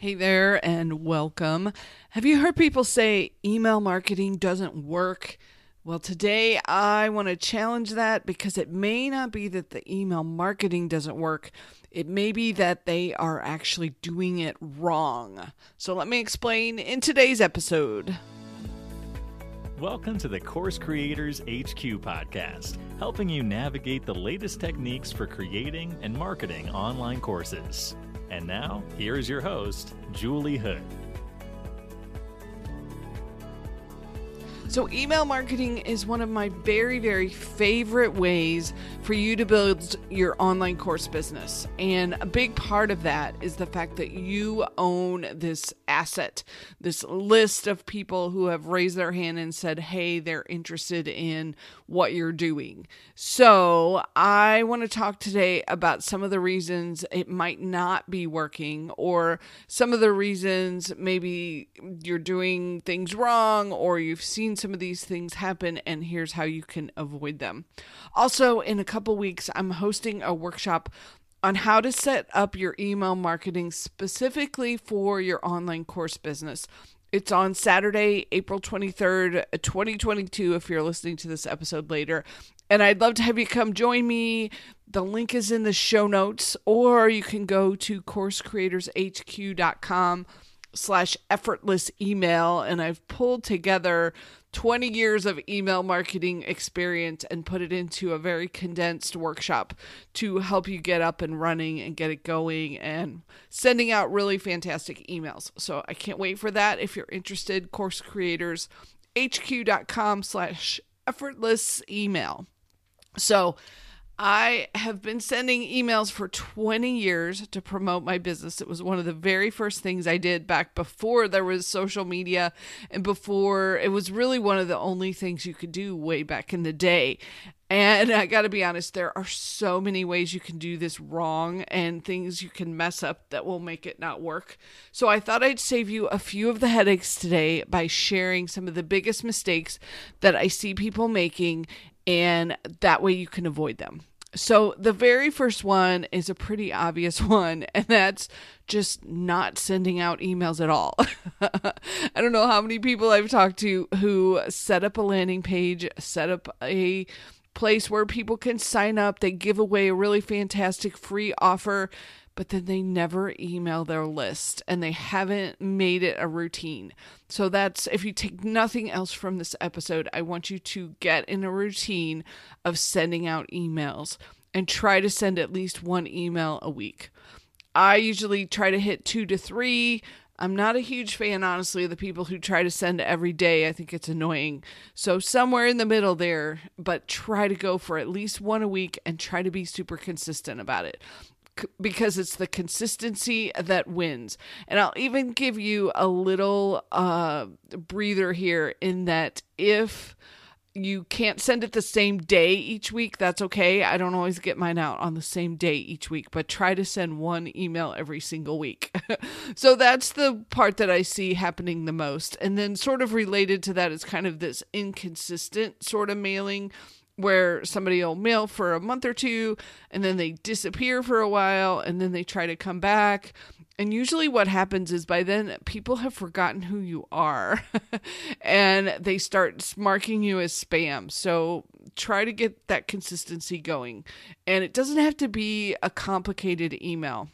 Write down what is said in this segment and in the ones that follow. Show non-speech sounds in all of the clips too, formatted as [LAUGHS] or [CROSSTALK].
Hey there, and welcome. Have you heard people say email marketing doesn't work? Well, today I want to challenge that because it may not be that the email marketing doesn't work. It may be that they are actually doing it wrong. So let me explain in today's episode. Welcome to the Course Creators HQ podcast, helping you navigate the latest techniques for creating and marketing online courses. And now, here is your host, Julie Hood. So, email marketing is one of my very, very favorite ways for you to build your online course business. And a big part of that is the fact that you own this asset, this list of people who have raised their hand and said, hey, they're interested in what you're doing. So, I want to talk today about some of the reasons it might not be working, or some of the reasons maybe you're doing things wrong, or you've seen some of these things happen, and here's how you can avoid them. Also, in a couple weeks, I'm hosting a workshop on how to set up your email marketing specifically for your online course business. It's on Saturday, April 23rd, 2022, if you're listening to this episode later. And I'd love to have you come join me. The link is in the show notes, or you can go to coursecreatorshq.com slash effortless email. And I've pulled together 20 years of email marketing experience and put it into a very condensed workshop to help you get up and running and get it going and sending out really fantastic emails. So I can't wait for that. If you're interested, course creators, hq.com slash effortless email. So I have been sending emails for 20 years to promote my business. It was one of the very first things I did back before there was social media and before it was really one of the only things you could do way back in the day. And I got to be honest, there are so many ways you can do this wrong and things you can mess up that will make it not work. So I thought I'd save you a few of the headaches today by sharing some of the biggest mistakes that I see people making, and that way you can avoid them. So the very first one is a pretty obvious [LAUGHS] one, and that's just not sending out emails at all. [LAUGHS] I don't know how many people I've talked to who set up a landing page, set up a place where people can sign up, they give away a really fantastic free offer, but then they never email their list and they haven't made it a routine. So that's if you take nothing else from this episode, I want you to get in a routine of sending out emails and try to send at least one email a week. I usually try to hit 2 to 3. I'm not a huge fan, honestly, of the people who try to send every day. I think it's annoying. So, somewhere in the middle there, but try to go for at least one a week and try to be super consistent about it because it's the consistency that wins. And I'll even give you a little uh, breather here in that if you can't send it the same day each week, that's okay. I don't always get mine out on the same day each week, but try to send one email every single week. [LAUGHS] so that's the part that I see happening the most. And then, sort of related to that, is kind of this inconsistent sort of mailing where somebody will mail for a month or two and then they disappear for a while and then they try to come back. And usually, what happens is by then people have forgotten who you are [LAUGHS] and they start marking you as spam. So, try to get that consistency going. And it doesn't have to be a complicated email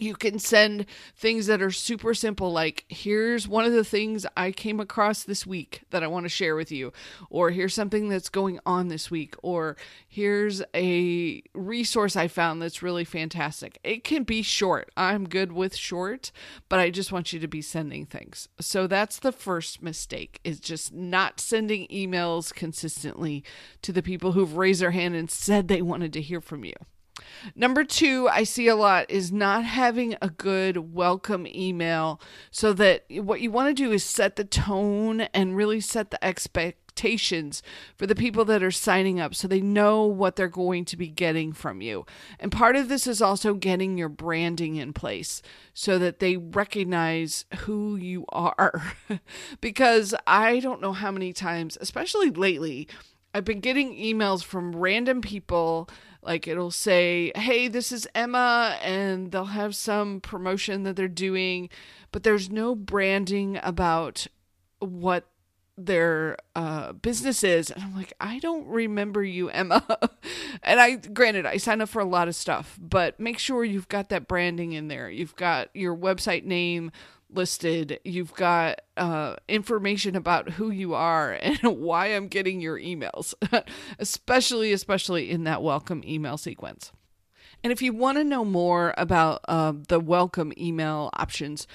you can send things that are super simple like here's one of the things i came across this week that i want to share with you or here's something that's going on this week or here's a resource i found that's really fantastic. It can be short. I'm good with short but i just want you to be sending things. So that's the first mistake is just not sending emails consistently to the people who've raised their hand and said they wanted to hear from you Number two, I see a lot is not having a good welcome email so that what you want to do is set the tone and really set the expectations for the people that are signing up so they know what they're going to be getting from you. And part of this is also getting your branding in place so that they recognize who you are. [LAUGHS] because I don't know how many times, especially lately, I've been getting emails from random people Like it'll say, "Hey, this is Emma," and they'll have some promotion that they're doing, but there's no branding about what their uh, business is. And I'm like, I don't remember you, Emma. [LAUGHS] and I, granted, I sign up for a lot of stuff, but make sure you've got that branding in there. You've got your website name listed. You've got uh, information about who you are [LAUGHS] and why I'm getting your emails, [LAUGHS] especially, especially in that welcome email sequence. And if you want to know more about uh, the welcome email options,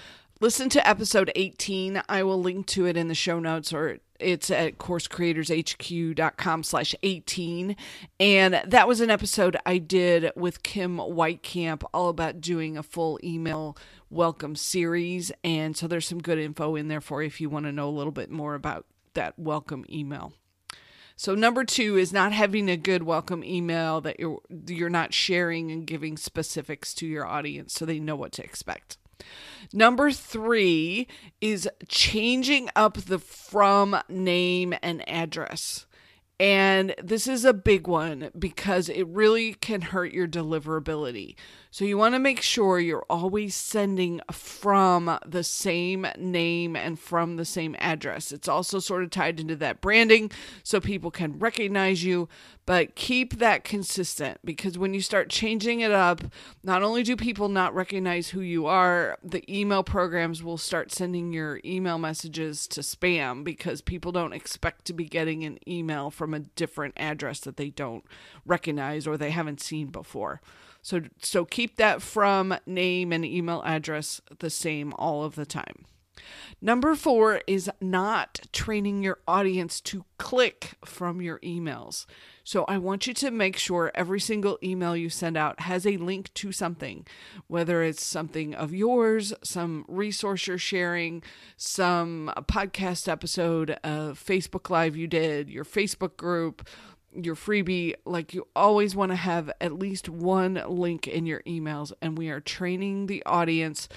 listen to episode 18 i will link to it in the show notes or it's at coursecreatorshq.com slash 18 and that was an episode i did with kim whitecamp all about doing a full email welcome series and so there's some good info in there for you if you want to know a little bit more about that welcome email so number 2 is not having a good welcome email that you're you're not sharing and giving specifics to your audience so they know what to expect Number three is changing up the from name and address. And this is a big one because it really can hurt your deliverability. So you want to make sure you're always sending from the same name and from the same address. It's also sort of tied into that branding so people can recognize you, but keep that consistent because when you start changing it up, not only do people not recognize who you are, the email programs will start sending your email messages to spam because people don't expect to be getting an email from a different address that they don't recognize or they haven't seen before. So so keep that from name and email address the same all of the time. Number 4 is not training your audience to click from your emails. So I want you to make sure every single email you send out has a link to something, whether it's something of yours, some resource you're sharing, some podcast episode, a Facebook Live you did, your Facebook group, your freebie, like you always want to have at least one link in your emails. And we are training the audience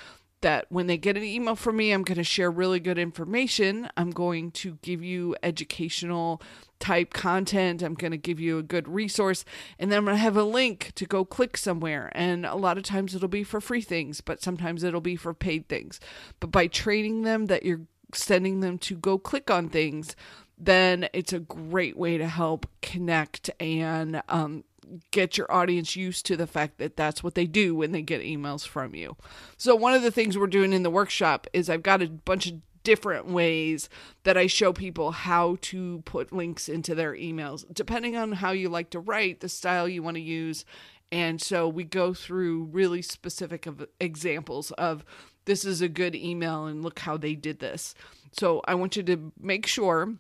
that when they get an email from me, I'm going to share really good information. I'm going to give you educational type content. I'm going to give you a good resource. And then I'm going to have a link to go click somewhere. And a lot of times it'll be for free things, but sometimes it'll be for paid things. But by training them that you're sending them to go click on things, then it's a great way to help connect and um, get your audience used to the fact that that's what they do when they get emails from you. So, one of the things we're doing in the workshop is I've got a bunch of different ways that I show people how to put links into their emails, depending on how you like to write, the style you want to use. And so we go through really specific of examples of this is a good email and look how they did this. So I want you to make sure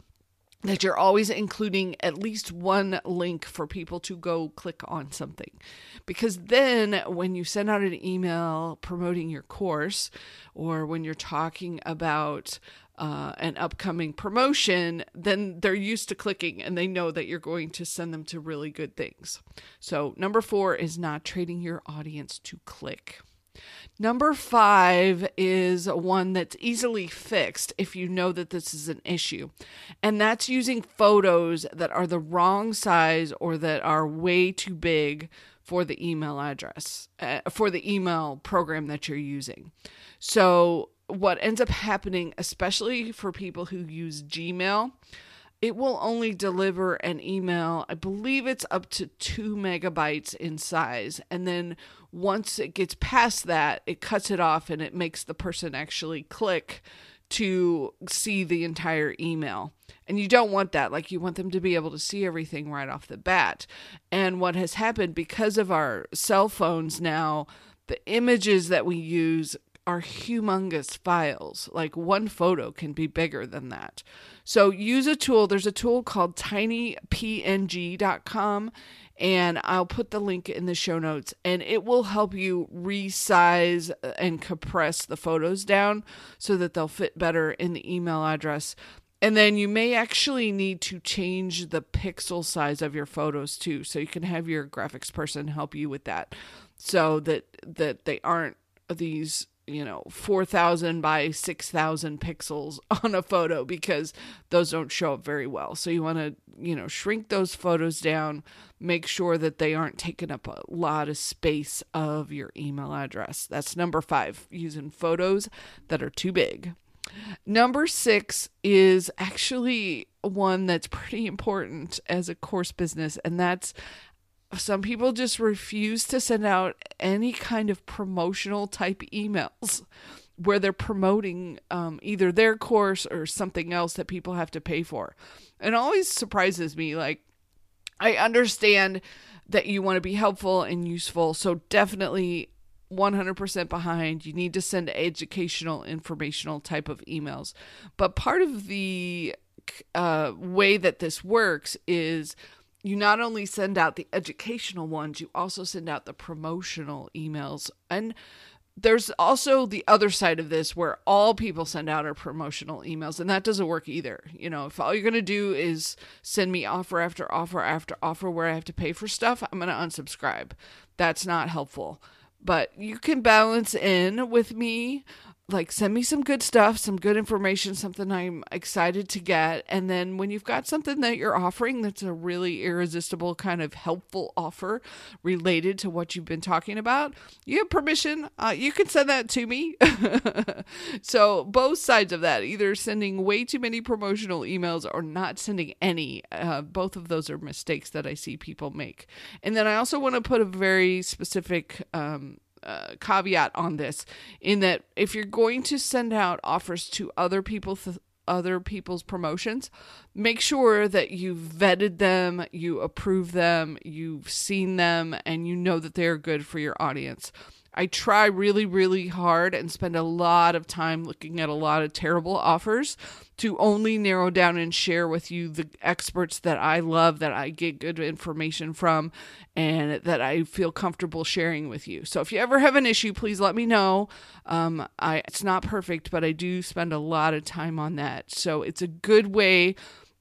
that you're always including at least one link for people to go click on something. Because then when you send out an email promoting your course or when you're talking about uh, an upcoming promotion, then they're used to clicking and they know that you're going to send them to really good things. So, number four is not trading your audience to click. Number five is one that's easily fixed if you know that this is an issue, and that's using photos that are the wrong size or that are way too big for the email address, uh, for the email program that you're using. So, what ends up happening, especially for people who use Gmail, it will only deliver an email. I believe it's up to two megabytes in size. And then once it gets past that, it cuts it off and it makes the person actually click to see the entire email. And you don't want that. Like, you want them to be able to see everything right off the bat. And what has happened because of our cell phones now, the images that we use are humongous files. Like, one photo can be bigger than that. So, use a tool. There's a tool called tinypng.com and I'll put the link in the show notes and it will help you resize and compress the photos down so that they'll fit better in the email address. And then you may actually need to change the pixel size of your photos too so you can have your graphics person help you with that so that that they aren't these you know 4000 by 6000 pixels [LAUGHS] on a photo because those don't show up very well. So you want to you know shrink those photos down make sure that they aren't taking up a lot of space of your email address. That's number 5 using photos that are too big. Number 6 is actually one that's pretty important as a course business and that's some people just refuse to send out any kind of promotional type emails where they're promoting um, either their course or something else that people have to pay for. It always surprises me. Like, I understand that you want to be helpful and useful, so definitely 100% behind. You need to send educational, informational type of emails. But part of the uh, way that this works is you not only send out the educational ones, you also send out the promotional emails. And there's also the other side of this where all people send out are promotional emails, and that doesn't work either. You know, if all you're going to do is send me offer after offer after offer where I have to pay for stuff, I'm going to unsubscribe. That's not helpful. But you can balance in with me like send me some good stuff, some good information, something I'm excited to get. And then when you've got something that you're offering that's a really irresistible kind of helpful offer related to what you've been talking about, you have permission. Uh, you can send that to me. [LAUGHS] so both sides of that, either sending way too many promotional emails or not sending any, uh, both of those are mistakes that I see people make. And then I also want to put a very specific um, uh, caveat on this in that if you're going to send out offers to other people th- other people's promotions make sure that you've vetted them you approve them you've seen them and you know that they're good for your audience I try really, really hard and spend a lot of time looking at a lot of terrible offers to only narrow down and share with you the experts that I love, that I get good information from, and that I feel comfortable sharing with you. So if you ever have an issue, please let me know. Um, I it's not perfect, but I do spend a lot of time on that. So it's a good way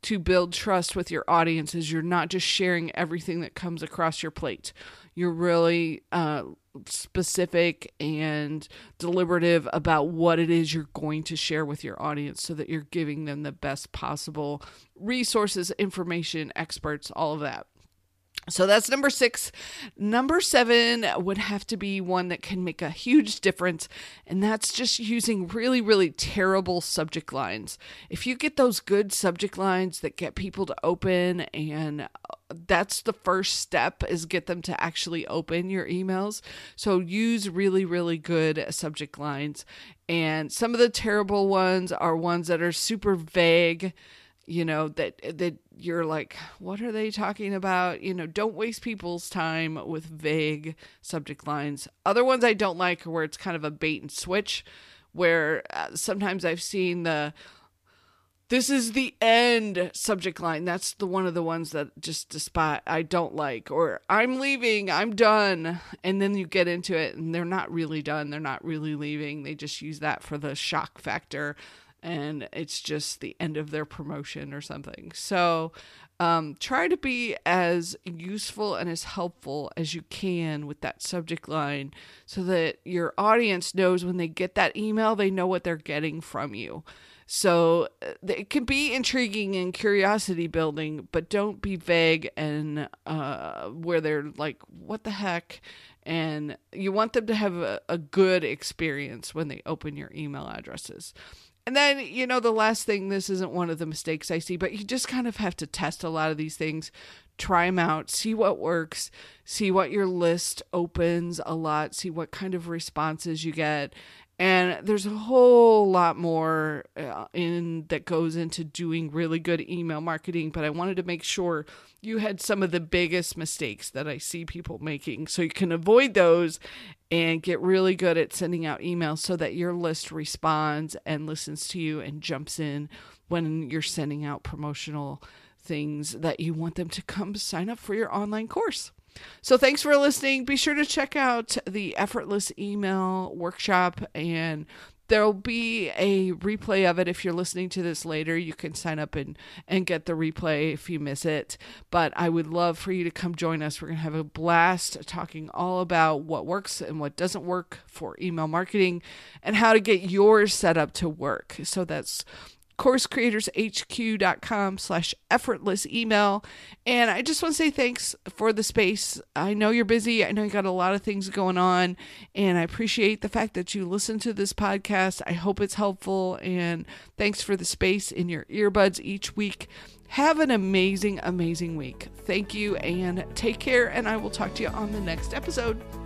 to build trust with your audience is you're not just sharing everything that comes across your plate. You're really uh, specific and deliberative about what it is you're going to share with your audience so that you're giving them the best possible resources, information, experts, all of that. So that's number six. Number seven would have to be one that can make a huge difference, and that's just using really, really terrible subject lines. If you get those good subject lines that get people to open, and uh, that's the first step is get them to actually open your emails. So use really, really good subject lines. And some of the terrible ones are ones that are super vague you know that that you're like what are they talking about? You know don't waste people's time with vague subject lines. Other ones i don't like are where it's kind of a bait and switch where uh, sometimes i've seen the this is the end subject line. That's the one of the ones that just despite i don't like. Or i'm leaving i'm done. And then you get into it and they're not really done. They're not really leaving. They just use that for the shock factor and it's just the end of their promotion or something. So um, try to be as useful and as helpful as you can with that subject line so that your audience knows when they get that email, they know what they're getting from you. So uh, it can be intriguing and curiosity building, but don't be vague and uh, where they're like, what the heck? And you want them to have a, a good experience when they open your email addresses. And then, you know, the last thing, this isn't one of the mistakes I see, but you just kind of have to test a lot of these things, try them out, see what works, see what your list opens a lot, see what kind of responses you get, and there's a whole lot more uh, in that goes into doing really good email marketing but i wanted to make sure you had some of the biggest mistakes that i see people making. So you can avoid those and get really good at sending out emails so that your list responds and listens to you and jumps in when you're sending out promotional things that you want them to come sign up for your online course so thanks for listening. Be sure to check out the effortless email workshop and There'll be a replay of it if you're listening to this later. You can sign up and, and get the replay if you miss it. But I would love for you to come join us. We're going to have a blast talking all about what works and what doesn't work for email marketing and how to get yours set up to work. So that's coursecreatorshq.com slash effortless email. And i just want to say thanks for the space. I know you're busy. I know you got a lot of things going on. And i appreciate the fact that you listen to this podcast. I hope it's helpful. And thanks for the space in your earbuds each week. Have an amazing amazing week. Thank you and take care. And i will talk to you on the next episode